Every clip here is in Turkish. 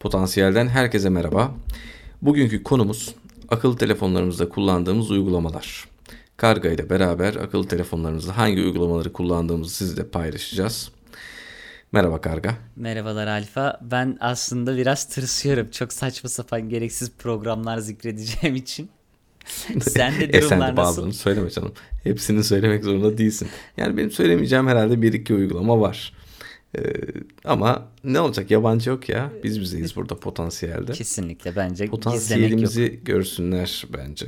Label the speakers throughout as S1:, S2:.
S1: Potansiyelden herkese merhaba. Bugünkü konumuz akıllı telefonlarımızda kullandığımız uygulamalar. Karga ile beraber akıllı telefonlarımızda hangi uygulamaları kullandığımızı sizle paylaşacağız. Merhaba Karga.
S2: Merhabalar Alfa. Ben aslında biraz tırsıyorum. Çok saçma sapan gereksiz programlar zikredeceğim için.
S1: Sen de durumlar e nasıl? söyleme canım. Hepsini söylemek zorunda değilsin. Yani benim söylemeyeceğim herhalde bir iki uygulama var. Ee, ama ne olacak yabancı yok ya. Biz bizeyiz burada potansiyelde.
S2: Kesinlikle bence
S1: Potansiyelimizi görsünler bence.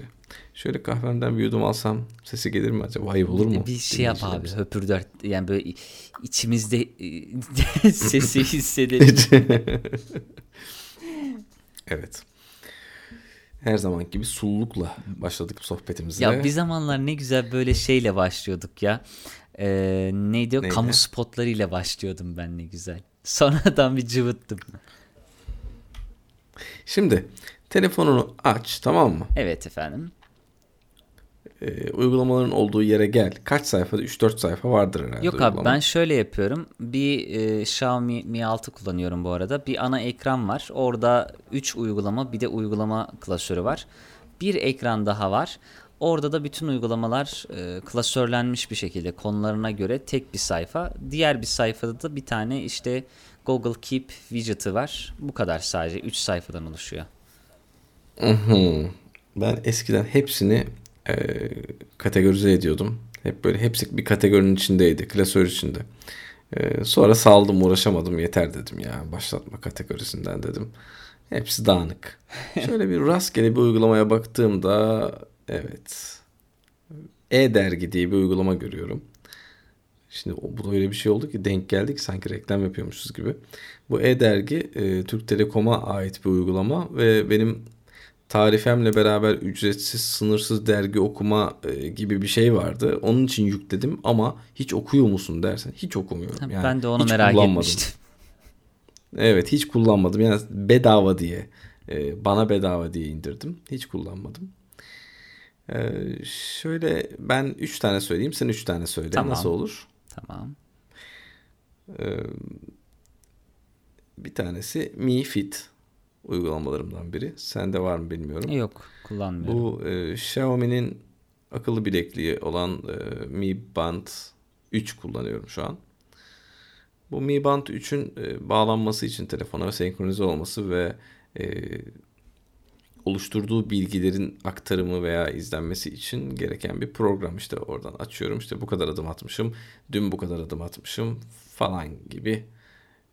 S1: Şöyle kahvemden bir yudum alsam sesi gelir mi acaba? Ayıp olur mu?
S2: Bir şey yap abi höpür dört. Yani böyle içimizde sesi hissedelim.
S1: evet. Her zaman gibi sullukla başladık sohbetimize.
S2: Ya bir zamanlar ne güzel böyle şeyle başlıyorduk ya. Ee, neydi o? Neydi? Kamu spotlarıyla başlıyordum ben ne güzel. Sonradan bir cıvıttım.
S1: Şimdi telefonunu aç tamam mı?
S2: Evet efendim.
S1: Ee, uygulamaların olduğu yere gel. Kaç sayfada? 3-4 sayfa vardır herhalde.
S2: Yok uygulama. abi ben şöyle yapıyorum. Bir e, Xiaomi Mi 6 kullanıyorum bu arada. Bir ana ekran var. Orada 3 uygulama bir de uygulama klasörü var. Bir ekran daha var. Orada da bütün uygulamalar e, klasörlenmiş bir şekilde konularına göre tek bir sayfa. Diğer bir sayfada da bir tane işte Google Keep widget'ı var. Bu kadar sadece 3 sayfadan oluşuyor.
S1: Ben eskiden hepsini e, kategorize ediyordum. Hep böyle hepsi bir kategorinin içindeydi, klasör içinde. E, sonra saldım, uğraşamadım, yeter dedim ya. Başlatma kategorisinden dedim. Hepsi dağınık. Şöyle bir rastgele bir uygulamaya baktığımda Evet. E-Dergi diye bir uygulama görüyorum. Şimdi bu öyle bir şey oldu ki denk geldik sanki reklam yapıyormuşuz gibi. Bu E-Dergi e, Türk Telekom'a ait bir uygulama ve benim tarifemle beraber ücretsiz sınırsız dergi okuma e, gibi bir şey vardı. Onun için yükledim ama hiç okuyor musun dersen hiç okumuyorum.
S2: Yani ben de onu merak etmiştim.
S1: Evet hiç kullanmadım. Yani bedava diye e, bana bedava diye indirdim. Hiç kullanmadım. Ee, şöyle ben 3 tane söyleyeyim sen 3 tane söyle tamam. nasıl olur?
S2: Tamam.
S1: Ee, bir tanesi Mi Fit uygulamalarımdan biri. Sende var mı bilmiyorum.
S2: Yok kullanmıyorum.
S1: Bu e, Xiaomi'nin akıllı bilekliği olan e, Mi Band 3 kullanıyorum şu an. Bu Mi Band 3'ün e, bağlanması için telefona senkronize olması ve e, oluşturduğu bilgilerin aktarımı veya izlenmesi için gereken bir program. İşte oradan açıyorum işte bu kadar adım atmışım, dün bu kadar adım atmışım falan gibi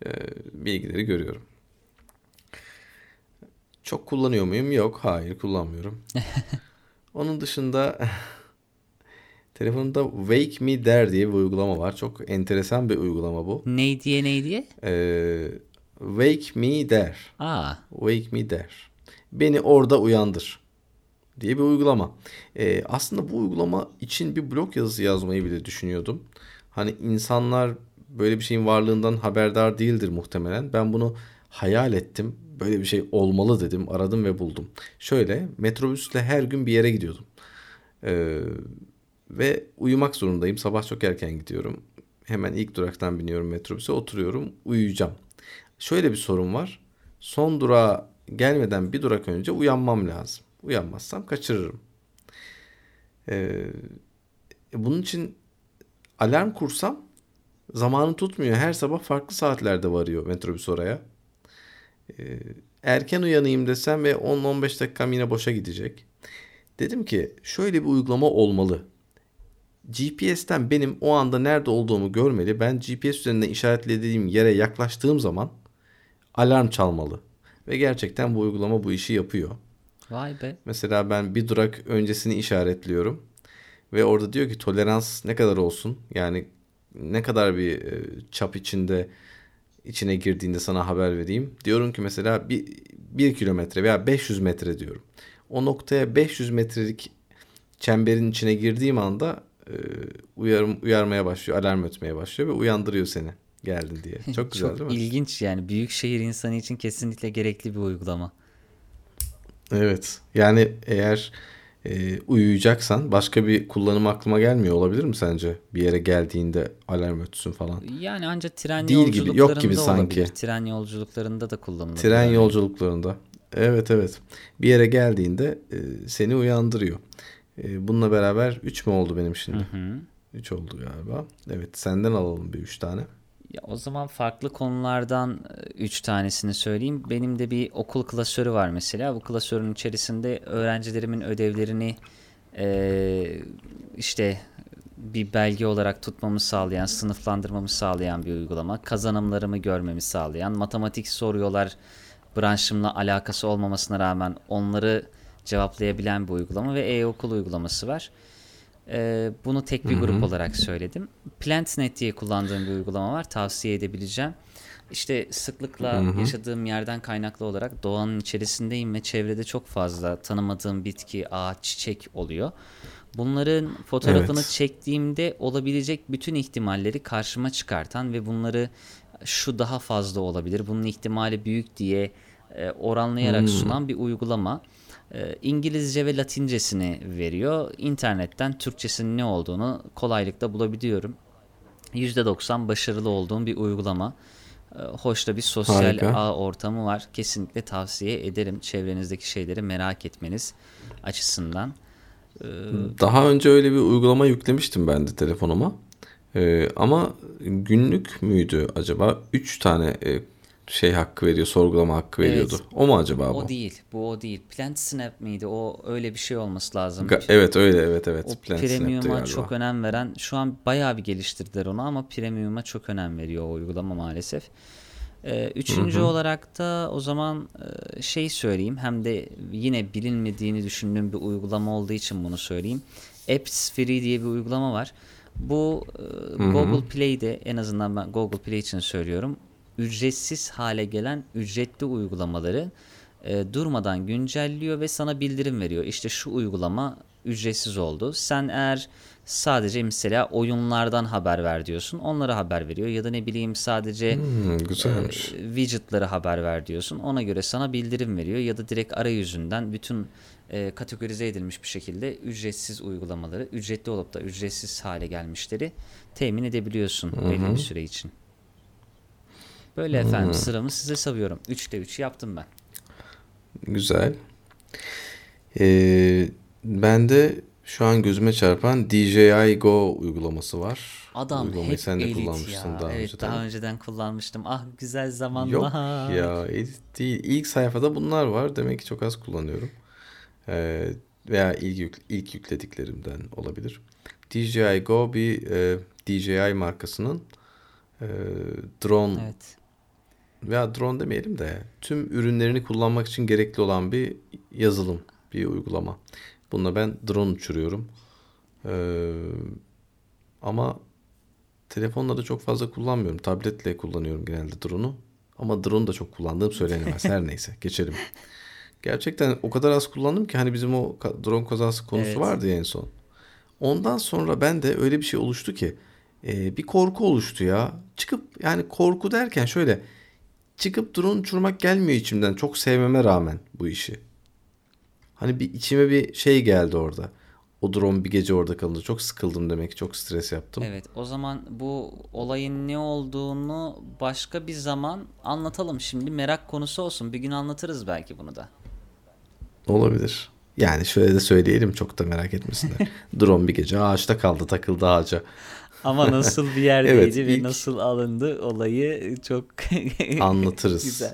S1: e, bilgileri görüyorum. Çok kullanıyor muyum? Yok. Hayır kullanmıyorum. Onun dışında telefonumda Wake Me There diye bir uygulama var. Çok enteresan bir uygulama bu.
S2: Ne diye ne diye?
S1: Ee, Wake Me There.
S2: Aa.
S1: Wake Me There. Beni orada uyandır diye bir uygulama. Ee, aslında bu uygulama için bir blog yazısı yazmayı bile düşünüyordum. Hani insanlar böyle bir şeyin varlığından haberdar değildir muhtemelen. Ben bunu hayal ettim. Böyle bir şey olmalı dedim. Aradım ve buldum. Şöyle metrobüsle her gün bir yere gidiyordum. Ee, ve uyumak zorundayım. Sabah çok erken gidiyorum. Hemen ilk duraktan biniyorum metrobüse oturuyorum uyuyacağım. Şöyle bir sorun var. Son durağa gelmeden bir durak önce uyanmam lazım. Uyanmazsam kaçırırım. Ee, bunun için alarm kursam zamanı tutmuyor. Her sabah farklı saatlerde varıyor metrobüs oraya. Ee, erken uyanayım desem ve 10-15 dakikam yine boşa gidecek. Dedim ki şöyle bir uygulama olmalı. GPS'ten benim o anda nerede olduğumu görmeli. Ben GPS üzerinden işaretlediğim yere yaklaştığım zaman alarm çalmalı. Ve gerçekten bu uygulama bu işi yapıyor.
S2: Vay be.
S1: Mesela ben bir durak öncesini işaretliyorum. Ve orada diyor ki tolerans ne kadar olsun? Yani ne kadar bir e, çap içinde içine girdiğinde sana haber vereyim. Diyorum ki mesela bir, bir kilometre veya 500 metre diyorum. O noktaya 500 metrelik çemberin içine girdiğim anda e, uyarım, uyarmaya başlıyor, alarm ötmeye başlıyor ve uyandırıyor seni geldin diye. Çok güzel
S2: Çok
S1: değil mi?
S2: ilginç yani büyük şehir insanı için kesinlikle gerekli bir uygulama.
S1: Evet. Yani eğer e, uyuyacaksan başka bir kullanım aklıma gelmiyor olabilir mi sence? Bir yere geldiğinde alarm ötsün falan.
S2: Yani ancak tren
S1: Değil gibi,
S2: yolculuklarında
S1: yok gibi sanki.
S2: olabilir. Tren yolculuklarında da kullanılabilir.
S1: Tren yolculuklarında. Evet evet. Bir yere geldiğinde e, seni uyandırıyor. E, bununla beraber 3 mü oldu benim şimdi? 3 oldu galiba. Evet senden alalım bir 3 tane.
S2: Ya o zaman farklı konulardan 3 tanesini söyleyeyim. Benim de bir okul klasörü var mesela. Bu klasörün içerisinde öğrencilerimin ödevlerini e, işte bir belge olarak tutmamı sağlayan, sınıflandırmamı sağlayan bir uygulama. Kazanımlarımı görmemi sağlayan, matematik soruyorlar branşımla alakası olmamasına rağmen onları cevaplayabilen bir uygulama ve e-okul uygulaması var. Ee, bunu tek bir grup Hı-hı. olarak söyledim. PlantNet diye kullandığım bir uygulama var. Tavsiye edebileceğim. İşte sıklıkla Hı-hı. yaşadığım yerden kaynaklı olarak doğanın içerisindeyim ve çevrede çok fazla tanımadığım bitki, ağaç, çiçek oluyor. Bunların fotoğrafını evet. çektiğimde olabilecek bütün ihtimalleri karşıma çıkartan ve bunları şu daha fazla olabilir, bunun ihtimali büyük diye e, oranlayarak hmm. sunan bir uygulama. E, İngilizce ve Latincesini veriyor. İnternetten Türkçesinin ne olduğunu kolaylıkla bulabiliyorum. %90 başarılı olduğum bir uygulama. E, hoş da bir sosyal Harika. ağ ortamı var. Kesinlikle tavsiye ederim çevrenizdeki şeyleri merak etmeniz açısından.
S1: Daha önce öyle bir uygulama yüklemiştim ben de telefonuma. Ee, ama günlük müydü acaba? 3 tane e, şey hakkı veriyor, sorgulama hakkı veriyordu. Evet. O mu acaba bu?
S2: O değil. Bu o değil. Plant Snap miydi? O öyle bir şey olması lazım.
S1: Ga- evet öyle evet evet.
S2: O Plant premium'a çok önem veren şu an bayağı bir geliştirdiler onu ama premium'a çok önem veriyor o uygulama maalesef. Ee, üçüncü hı hı. olarak da o zaman e, şey söyleyeyim hem de yine bilinmediğini düşündüğüm bir uygulama olduğu için bunu söyleyeyim. Apps Free diye bir uygulama var. Bu e, Google Play'de en azından ben Google Play için söylüyorum. Ücretsiz hale gelen ücretli uygulamaları e, durmadan güncelliyor ve sana bildirim veriyor. İşte şu uygulama ücretsiz oldu. Sen eğer sadece mesela oyunlardan haber ver diyorsun. Onlara haber veriyor ya da ne bileyim sadece
S1: hmm, e,
S2: widgetları haber ver diyorsun. Ona göre sana bildirim veriyor ya da direkt arayüzünden bütün e, kategorize edilmiş bir şekilde ücretsiz uygulamaları, ücretli olup da ücretsiz hale gelmişleri temin edebiliyorsun Hı-hı. belli bir süre için. Böyle efendim sıramı size savuyorum. 3'te 3 yaptım ben.
S1: Güzel. Ee, ben de şu an gözüme çarpan DJI Go uygulaması var.
S2: Adam Uygulamayı hep sen de kullanmıştın ya. daha evet, önceden. daha önceden kullanmıştım. Ah güzel zamanlar.
S1: Yok ya elit değil. İlk sayfada bunlar var. Demek ki çok az kullanıyorum. Ee, veya ilk, yük, ilk yüklediklerimden olabilir. DJI Go bir e, DJI markasının e, drone evet. Veya drone demeyelim de tüm ürünlerini kullanmak için gerekli olan bir yazılım, bir uygulama. Bununla ben drone uçuruyorum. Ee, ama telefonla da çok fazla kullanmıyorum. Tabletle kullanıyorum genelde drone'u. Ama drone da çok kullandığım söylenemez. Her neyse geçelim. Gerçekten o kadar az kullandım ki hani bizim o drone kazası konusu evet. vardı ya en son. Ondan sonra ben de öyle bir şey oluştu ki e, bir korku oluştu ya. Çıkıp yani korku derken şöyle çıkıp drone uçurmak gelmiyor içimden çok sevmeme rağmen bu işi. Hani bir içime bir şey geldi orada. O drone bir gece orada kalınca çok sıkıldım demek çok stres yaptım.
S2: Evet o zaman bu olayın ne olduğunu başka bir zaman anlatalım. Şimdi merak konusu olsun bir gün anlatırız belki bunu da.
S1: Olabilir. Yani şöyle de söyleyelim çok da merak etmesinler. Drone bir gece ağaçta kaldı takıldı ağaca.
S2: Ama nasıl bir yerdeydi evet, ve ilk... nasıl alındı olayı çok
S1: anlatırız. Güzel.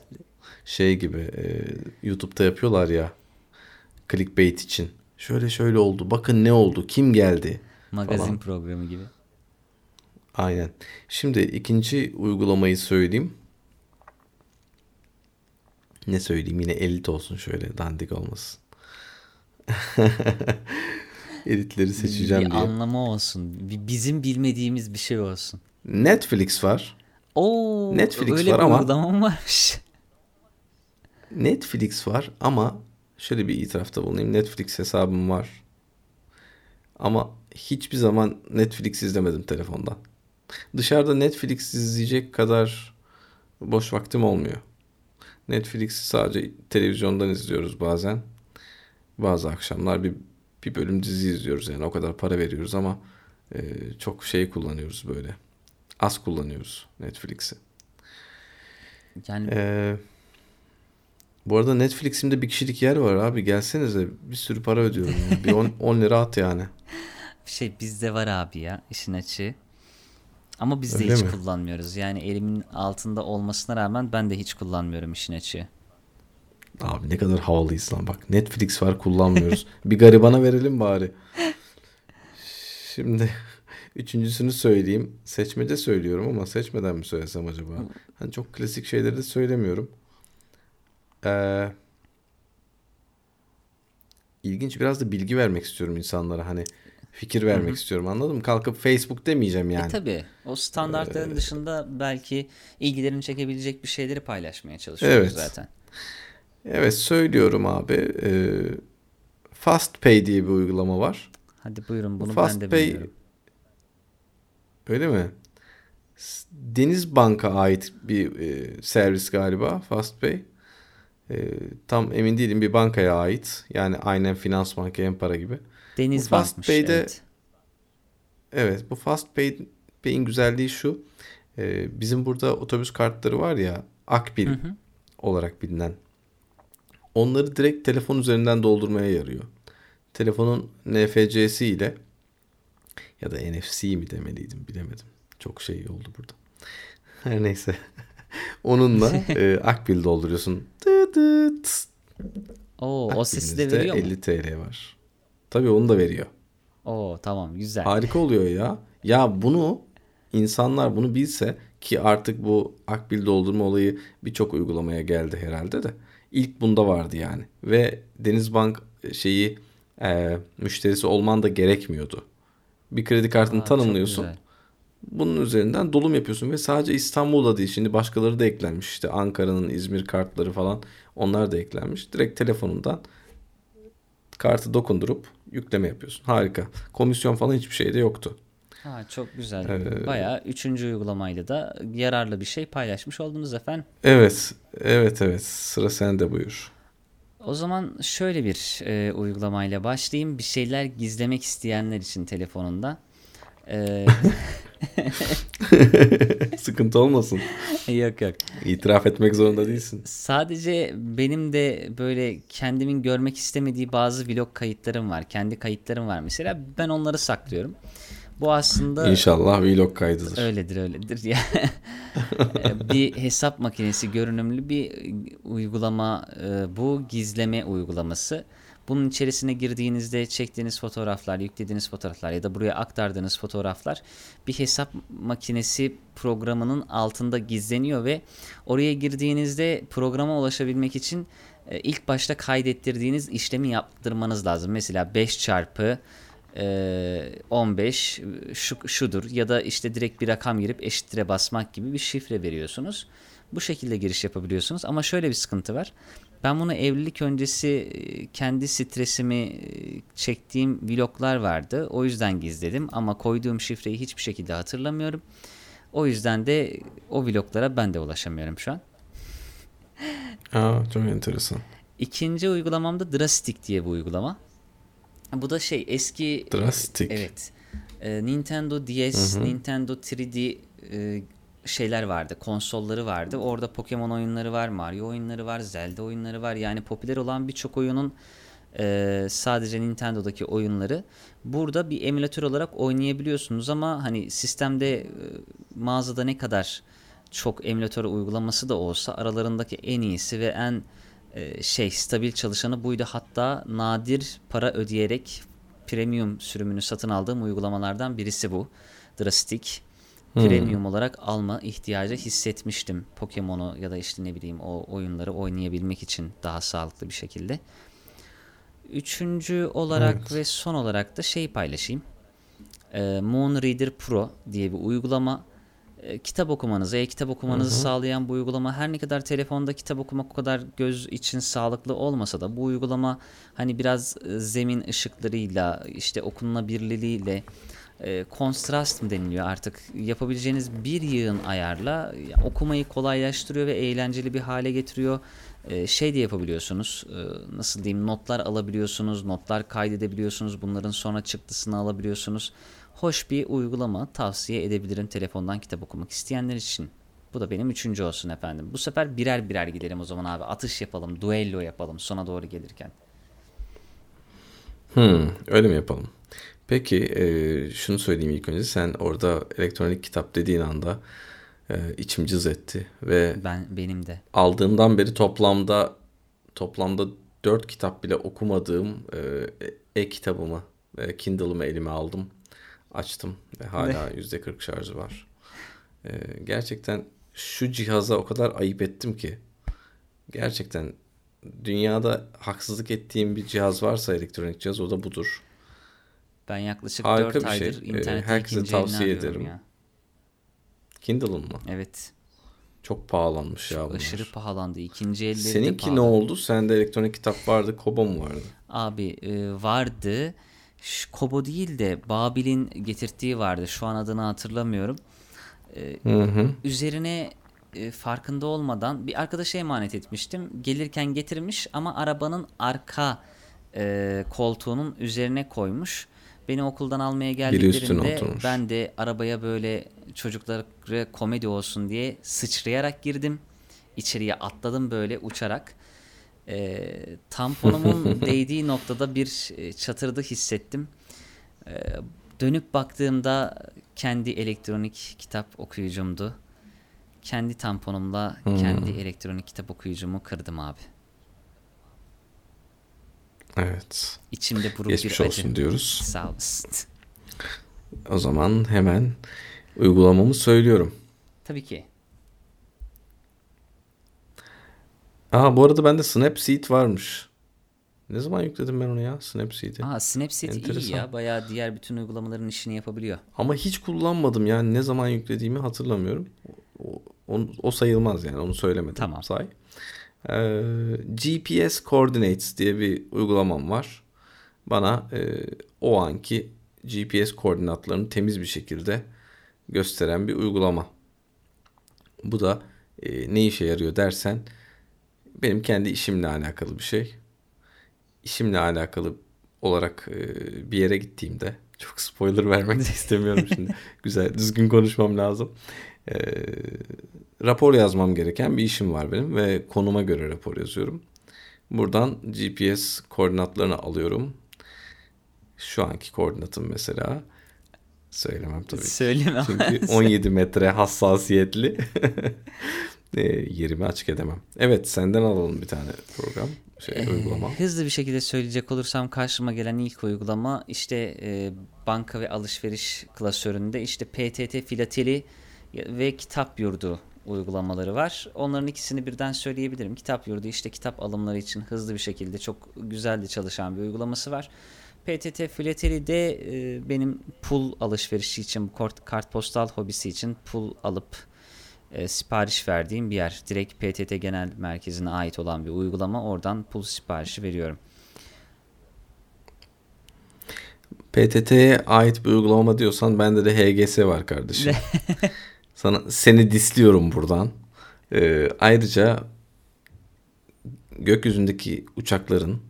S1: Şey gibi e, YouTube'da yapıyorlar ya clickbait için. Şöyle şöyle oldu. Bakın ne oldu? Kim geldi?
S2: Magazin falan. programı gibi.
S1: Aynen. Şimdi ikinci uygulamayı söyleyeyim. Ne söyleyeyim yine elit olsun şöyle dandik olmasın. Elitleri seçeceğim
S2: bir
S1: diye.
S2: Bir anlamı olsun. Bizim bilmediğimiz bir şey olsun.
S1: Netflix var.
S2: Oo, Netflix öyle var bir ama varmış.
S1: Netflix var ama şöyle bir itirafta bulunayım. Netflix hesabım var. Ama hiçbir zaman Netflix izlemedim telefondan. Dışarıda Netflix izleyecek kadar boş vaktim olmuyor. Netflix'i sadece televizyondan izliyoruz bazen. Bazı akşamlar bir bir bölüm dizi izliyoruz yani o kadar para veriyoruz ama e, çok şey kullanıyoruz böyle. Az kullanıyoruz Netflix'i.
S2: Yani
S1: Ee, bu arada Netflix'imde bir kişilik yer var abi gelsenize bir sürü para ödüyorum. ya. Bir 10 lira at yani.
S2: şey bizde var abi ya işin açığı. Ama biz de
S1: Öyle
S2: hiç
S1: mi?
S2: kullanmıyoruz. Yani elimin altında olmasına rağmen ben de hiç kullanmıyorum işin açığı.
S1: Abi ne kadar havalıyız lan bak Netflix var kullanmıyoruz. bir garibana verelim bari. Şimdi üçüncüsünü söyleyeyim. Seçmece söylüyorum ama seçmeden mi söylesem acaba? Hani çok klasik şeyleri de söylemiyorum. Ee, ilginç biraz da bilgi vermek istiyorum insanlara. Hani fikir vermek istiyorum anladın mı? Kalkıp Facebook demeyeceğim
S2: E
S1: yani.
S2: tabii o standartların dışında belki ilgilerini çekebilecek bir şeyleri paylaşmaya çalışıyoruz
S1: Evet.
S2: zaten.
S1: Evet söylüyorum abi. Ee, FastPay diye bir uygulama var.
S2: Hadi buyurun bunu ben
S1: Fast
S2: de
S1: Pay-
S2: bilmiyorum.
S1: Öyle mi? Deniz Bank'a ait bir e, servis galiba FastPay. E, tam emin değilim bir bankaya ait. Yani aynen Finans Banka, Empara gibi.
S2: Deniz
S1: bu
S2: Bank'mış.
S1: FastPay'de-
S2: Evet.
S1: Evet bu FastPay'in güzelliği şu. e, bizim burada otobüs kartları var ya Akbil
S2: Hı hı.
S1: olarak bilinen. Onları direkt telefon üzerinden doldurmaya yarıyor. Telefonun NFC'si ile ya da NFC mi demeliydim bilemedim. Çok şey oldu burada. Her neyse. Onunla e, Akbil dolduruyorsun.
S2: Oo, o sesi de veriyor mu?
S1: 50 TL var. Tabii onu da veriyor.
S2: Oo tamam güzel.
S1: Harika oluyor ya. Ya bunu insanlar bunu bilse ki artık bu akbil doldurma olayı birçok uygulamaya geldi herhalde de. İlk bunda vardı yani. Ve Denizbank şeyi e, müşterisi olman da gerekmiyordu. Bir kredi kartını
S2: Aa,
S1: tanımlıyorsun. Bunun üzerinden dolum yapıyorsun ve sadece İstanbul'da değil. Şimdi başkaları da eklenmiş. İşte Ankara'nın İzmir kartları falan onlar da eklenmiş. Direkt telefonundan kartı dokundurup yükleme yapıyorsun. Harika. Komisyon falan hiçbir şey de yoktu.
S2: Ha, çok güzel.
S1: Ee,
S2: Bayağı üçüncü uygulamayla da yararlı bir şey paylaşmış oldunuz efendim.
S1: Evet, evet, evet. Sıra sende buyur.
S2: O zaman şöyle bir e, uygulamayla başlayayım. Bir şeyler gizlemek isteyenler için telefonunda. E,
S1: Sıkıntı olmasın.
S2: yok yok.
S1: İtiraf etmek zorunda değilsin.
S2: Sadece benim de böyle kendimin görmek istemediği bazı vlog kayıtlarım var. Kendi kayıtlarım var mesela. Ben onları saklıyorum. Bu aslında
S1: İnşallah vlog kaydıdır.
S2: öyledir öyledir ya. bir hesap makinesi görünümlü bir uygulama e, bu gizleme uygulaması. Bunun içerisine girdiğinizde çektiğiniz fotoğraflar, yüklediğiniz fotoğraflar ya da buraya aktardığınız fotoğraflar bir hesap makinesi programının altında gizleniyor ve oraya girdiğinizde programa ulaşabilmek için e, ilk başta kaydettirdiğiniz işlemi yaptırmanız lazım. Mesela 5 çarpı e, 15 şu, şudur ya da işte direkt bir rakam girip eşittire basmak gibi bir şifre veriyorsunuz. Bu şekilde giriş yapabiliyorsunuz ama şöyle bir sıkıntı var. Ben bunu evlilik öncesi kendi stresimi çektiğim vloglar vardı. O yüzden gizledim ama koyduğum şifreyi hiçbir şekilde hatırlamıyorum. O yüzden de o vloglara ben de ulaşamıyorum şu an.
S1: Aa, çok enteresan.
S2: İkinci uygulamam da Drastic diye bir uygulama. Bu da şey eski
S1: Drastic.
S2: Evet. Ee, Nintendo DS, Nintendo 3D e, şeyler vardı. Konsolları vardı. Orada Pokemon oyunları var, Mario oyunları var, Zelda oyunları var. Yani popüler olan birçok oyunun e, sadece Nintendo'daki oyunları burada bir emülatör olarak oynayabiliyorsunuz ama hani sistemde e, mağazada ne kadar çok emülatör uygulaması da olsa aralarındaki en iyisi ve en e, şey stabil çalışanı buydu. Hatta nadir para ödeyerek premium sürümünü satın aldığım uygulamalardan birisi bu. Drastic. Premium olarak alma ihtiyacı hissetmiştim. Pokemon'u ya da işte ne bileyim o oyunları oynayabilmek için daha sağlıklı bir şekilde. Üçüncü olarak ve son olarak da şey paylaşayım. Ee, Moon Reader Pro diye bir uygulama. Ee, kitap okumanızı, e-kitap okumanızı sağlayan bu uygulama her ne kadar telefonda kitap okumak o kadar göz için sağlıklı olmasa da bu uygulama hani biraz e, zemin ışıklarıyla işte okunulabilirliğiyle e, kontrast mı deniliyor artık yapabileceğiniz bir yığın ayarla ya, okumayı kolaylaştırıyor ve eğlenceli bir hale getiriyor. e, şey de yapabiliyorsunuz. E, nasıl diyeyim notlar alabiliyorsunuz, notlar kaydedebiliyorsunuz. Bunların sonra çıktısını alabiliyorsunuz. Hoş bir uygulama tavsiye edebilirim telefondan kitap okumak isteyenler için. Bu da benim üçüncü olsun efendim. Bu sefer birer birer gidelim o zaman abi. Atış yapalım, duello yapalım sona doğru gelirken.
S1: Hmm, öyle mi yapalım? Peki e, şunu söyleyeyim ilk önce. Sen orada elektronik kitap dediğin anda e, içim cız etti ve
S2: Ben benim de.
S1: aldığımdan beri toplamda toplamda 4 kitap bile okumadığım e, e-kitabımı, e, Kindle'ımı elime aldım. Açtım ve hala %40 şarjı var. E, gerçekten şu cihaza o kadar ayıp ettim ki. Gerçekten dünyada haksızlık ettiğim bir cihaz varsa elektronik cihaz o da budur.
S2: Ben yaklaşık
S1: Harika
S2: 4
S1: bir şey.
S2: aydır
S1: Ee,
S2: internette
S1: herkese tavsiye ederim.
S2: ya.
S1: Kindle'ın mı?
S2: Evet.
S1: Çok pahalanmış ya bunlar.
S2: Aşırı pahalandı. İkinci elleri de
S1: Seninki
S2: pahalı.
S1: ne oldu? Sende elektronik kitap vardı, Kobo mu vardı?
S2: Abi e, vardı. Kobo değil de Babil'in getirdiği vardı. Şu an adını hatırlamıyorum.
S1: Hı hı.
S2: Üzerine e, farkında olmadan bir arkadaşa emanet etmiştim. Gelirken getirmiş ama arabanın arka e, koltuğunun üzerine koymuş. Beni okuldan almaya geldiklerinde ben de arabaya böyle çocuklara komedi olsun diye sıçrayarak girdim. İçeriye atladım böyle uçarak. E, tamponumun değdiği noktada bir e, çatırdı hissettim. E, dönüp baktığımda kendi elektronik kitap okuyucumdu. Kendi tamponumla kendi elektronik kitap okuyucumu kırdım abi.
S1: Evet.
S2: İçimde buruk
S1: Geçmiş
S2: bir
S1: olsun
S2: acı.
S1: diyoruz.
S2: Sağ olasın.
S1: O zaman hemen uygulamamı söylüyorum.
S2: Tabii ki.
S1: Aa bu arada bende Snapseed varmış. Ne zaman yükledim ben onu ya Snapseed'i?
S2: Aa Snapseed iyi
S1: Enteresan.
S2: ya. Bayağı diğer bütün uygulamaların işini yapabiliyor.
S1: Ama hiç kullanmadım yani ne zaman yüklediğimi hatırlamıyorum. O, o, o sayılmaz yani onu söylemedim.
S2: Tamam.
S1: Say. Ee, GPS Coordinates diye bir uygulamam var. Bana e, o anki GPS koordinatlarını temiz bir şekilde gösteren bir uygulama. Bu da e, ne işe yarıyor dersen benim kendi işimle alakalı bir şey. İşimle alakalı olarak e, bir yere gittiğimde çok spoiler vermek istemiyorum şimdi. Güzel, düzgün konuşmam lazım. E, rapor yazmam gereken bir işim var benim ve konuma göre rapor yazıyorum. Buradan GPS koordinatlarını alıyorum. Şu anki koordinatım mesela söylemem tabii. ki.
S2: Söyleme.
S1: Çünkü 17 metre hassasiyetli. E, yerimi açık edemem. Evet senden alalım bir tane program. Şey, uygulama.
S2: Hızlı bir şekilde söyleyecek olursam karşıma gelen ilk uygulama işte e, banka ve alışveriş klasöründe işte PTT filateli ve kitap yurdu uygulamaları var. Onların ikisini birden söyleyebilirim. Kitap yurdu işte kitap alımları için hızlı bir şekilde çok güzel de çalışan bir uygulaması var. PTT Filateli de e, benim pul alışverişi için, kart, kartpostal hobisi için pul alıp e, sipariş verdiğim bir yer. Direkt PTT Genel Merkezi'ne ait olan bir uygulama. Oradan pul siparişi veriyorum.
S1: PTT'ye ait bir uygulama diyorsan bende de HGS var kardeşim. Sana seni disliyorum buradan. Ee, ayrıca gökyüzündeki uçakların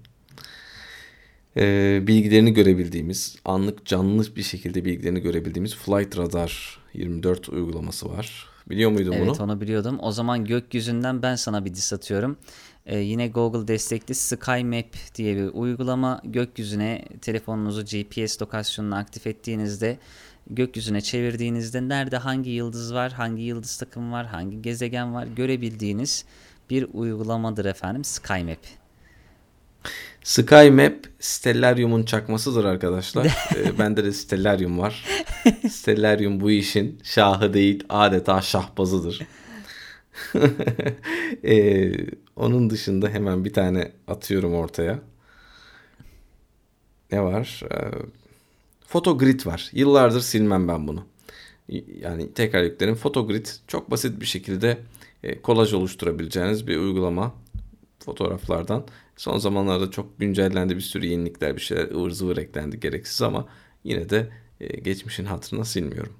S1: e, bilgilerini görebildiğimiz, anlık canlı bir şekilde bilgilerini görebildiğimiz Flight Radar 24 uygulaması var. Biliyor muydun
S2: Evet
S1: bunu?
S2: onu biliyordum. O zaman gökyüzünden ben sana bir diss atıyorum. Ee, yine Google destekli Sky Map diye bir uygulama. Gökyüzüne telefonunuzu GPS lokasyonunu aktif ettiğinizde gökyüzüne çevirdiğinizde nerede hangi yıldız var, hangi yıldız takım var, hangi gezegen var görebildiğiniz bir uygulamadır efendim Sky Map.
S1: Sky Map Stellarium'un çakmasıdır arkadaşlar. Ee, bende de Stellarium var. Stellarium bu işin şahı değil adeta şahbazıdır. Ee, onun dışında hemen bir tane atıyorum ortaya. Ne var? Ee, Photogrid var. Yıllardır silmem ben bunu. Yani tekrar yüklerim. Photogrid çok basit bir şekilde e, kolaj oluşturabileceğiniz bir uygulama fotoğraflardan. Son zamanlarda çok güncellendi bir sürü yenilikler bir şeyler ıvır zıvır eklendi gereksiz ama yine de geçmişin hatırına silmiyorum.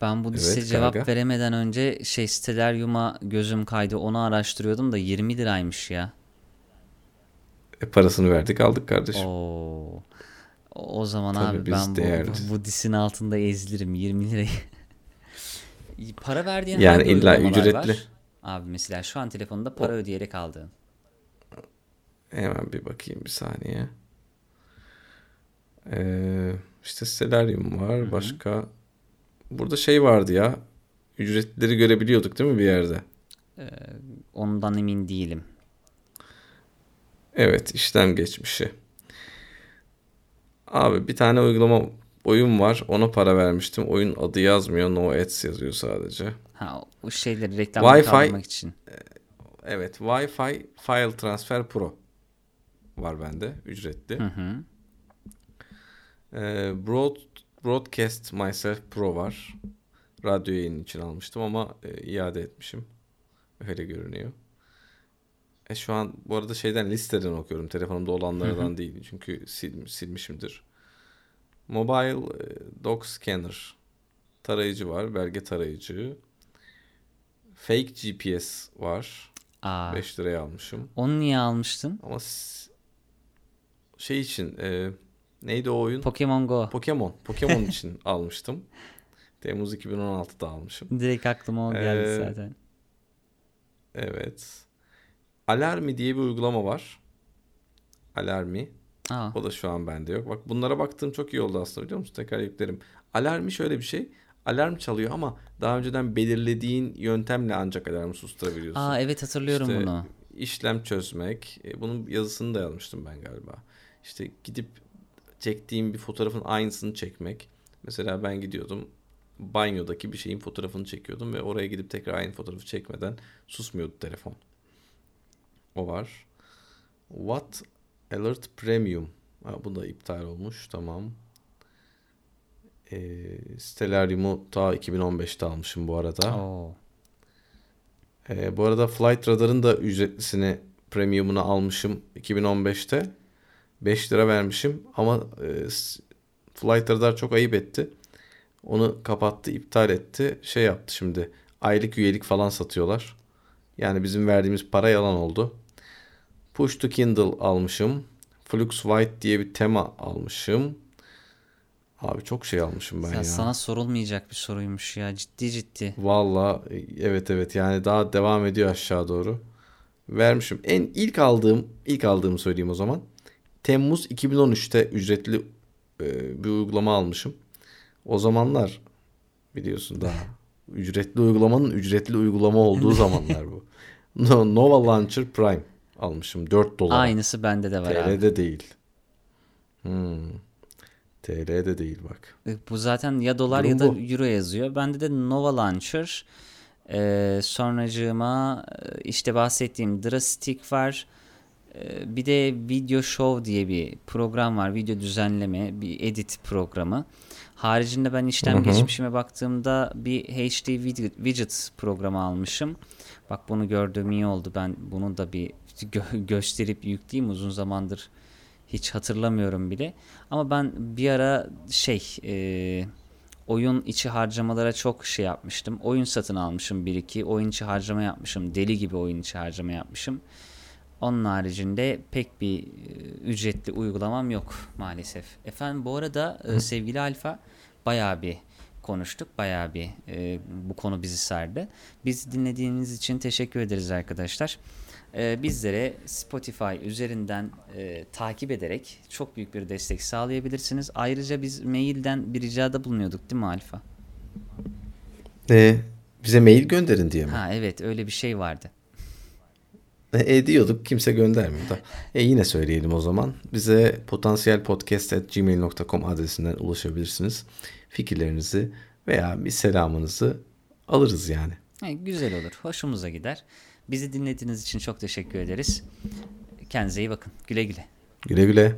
S2: Ben bu liste
S1: Evet
S2: cevap
S1: Karga.
S2: veremeden önce şey Stellarium'a gözüm kaydı onu araştırıyordum da 20 liraymış ya.
S1: E, parasını verdik aldık kardeşim.
S2: Oo. O o zaman
S1: Tabii
S2: abi ben bu,
S1: değerliyiz.
S2: bu, bu disin altında ezilirim 20 lirayı. para verdiğin
S1: Yani illa ücretli.
S2: var? Abi mesela şu an telefonunda para ödeyerek aldığın.
S1: Hemen bir bakayım bir saniye. Ee, işte Stellarium var. Başka burada şey vardı ya. Ücretleri görebiliyorduk değil mi bir yerde?
S2: Ondan emin değilim.
S1: Evet, işlem geçmişi. Abi bir tane uygulama oyun var. Ona para vermiştim. Oyun adı yazmıyor. No ads yazıyor sadece.
S2: Ha o şeyleri reklamları
S1: Wi-Fi-
S2: kaldırmak için.
S1: Evet, Wi-Fi File Transfer Pro var bende ücretli.
S2: Hı hı.
S1: Ee, Broad, Broadcast Myself Pro var. Radyo yayın için almıştım ama e, iade etmişim. Öyle görünüyor. E şu an bu arada şeyden listeden okuyorum. Telefonumda olanlardan değil. Çünkü sil, silmişimdir. Mobile e, Doc Scanner tarayıcı var. Belge tarayıcı. Fake GPS var.
S2: Aa,
S1: 5 liraya almışım.
S2: onu niye almıştın?
S1: Ama şey için e, neydi o oyun?
S2: Pokemon Go.
S1: Pokemon. Pokemon için almıştım. Temmuz 2016'da almışım.
S2: Direkt aklıma o geldi
S1: Ee,
S2: zaten.
S1: Evet. Alarmi diye bir uygulama var. Alarmi.
S2: Aa,
S1: O da şu an bende yok. Bak bunlara baktığım çok iyi oldu aslında biliyor musun? Tekrar yüklerim. Alarmi şöyle bir şey. Alarm çalıyor ama daha önceden belirlediğin yöntemle ancak alarmı susturabiliyorsun.
S2: Aa evet hatırlıyorum
S1: İşte
S2: bunu.
S1: işlem çözmek. E, bunun yazısını da yazmıştım ben galiba. İşte gidip çektiğim bir fotoğrafın aynısını çekmek. Mesela ben gidiyordum banyodaki bir şeyin fotoğrafını çekiyordum ve oraya gidip tekrar aynı fotoğrafı çekmeden susmuyordu telefon. O var. What Alert Premium. Ha, bu da iptal olmuş. Tamam. E, Stellarium'u ta 2015'te almışım bu arada.
S2: Oo.
S1: Ee, bu arada Flight Radar'ın da ücretlisini premium'unu almışım 2015'te. 5 lira vermişim ama e, Flight Radar çok ayıp etti. Onu kapattı, iptal etti. Şey yaptı şimdi. Aylık üyelik falan satıyorlar. Yani bizim verdiğimiz para yalan oldu. Push to Kindle almışım. Flux White diye bir tema almışım. Abi çok şey almışım ben
S2: Ya
S1: ya.
S2: sana sorulmayacak bir soruymuş ya ciddi ciddi.
S1: Valla evet evet yani daha devam ediyor aşağı doğru. Vermişim. En ilk aldığım ilk aldığımı söyleyeyim o zaman. Temmuz 2013'te ücretli e, bir uygulama almışım. O zamanlar biliyorsun daha ücretli uygulamanın ücretli uygulama olduğu zamanlar bu. No- Nova Launcher Prime almışım 4 dolar.
S2: Aynısı bende de var abi.
S1: TL'de değil. Hmm. TL'de değil bak.
S2: E, Bu zaten ya dolar
S1: Durum
S2: ya da
S1: bu.
S2: euro yazıyor. Bende de Nova Launcher. E, sonracığıma e, işte bahsettiğim Drastic var. E, bir de Video Show diye bir program var. Video düzenleme, bir edit programı. Haricinde ben işlem
S1: Hı hı.
S2: geçmişime baktığımda bir HD Widget, widget programı almışım. Bak bunu gördüğüm iyi oldu. Ben bunu da bir gö- gösterip yükleyeyim. Uzun zamandır hiç hatırlamıyorum bile. Ama ben bir ara şey e, oyun içi harcamalara çok şey yapmıştım. Oyun satın almışım bir iki. Oyun içi harcama yapmışım. Deli gibi oyun içi harcama yapmışım. Onun haricinde pek bir e, ücretli uygulamam yok maalesef. Efendim bu arada e, sevgili Alfa bayağı bir konuştuk. Bayağı bir e, bu konu bizi sardı. Bizi dinlediğiniz için teşekkür ederiz arkadaşlar. E, bizlere Spotify üzerinden e, takip ederek çok büyük bir destek sağlayabilirsiniz. Ayrıca biz mailden bir ricada bulunuyorduk değil mi Alfa?
S1: E, bize mail gönderin diye mi?
S2: Ha evet öyle bir şey vardı.
S1: E, ediyorduk kimse göndermiyor da. E yine söyleyelim o zaman. Bize potansiyelpodcast.gmail.com adresinden ulaşabilirsiniz. Fikirlerinizi veya bir selamınızı alırız yani.
S2: Ha, güzel olur. Hoşumuza gider. Bizi dinlediğiniz için çok teşekkür ederiz. Kendinize iyi bakın. Güle güle.
S1: Güle güle.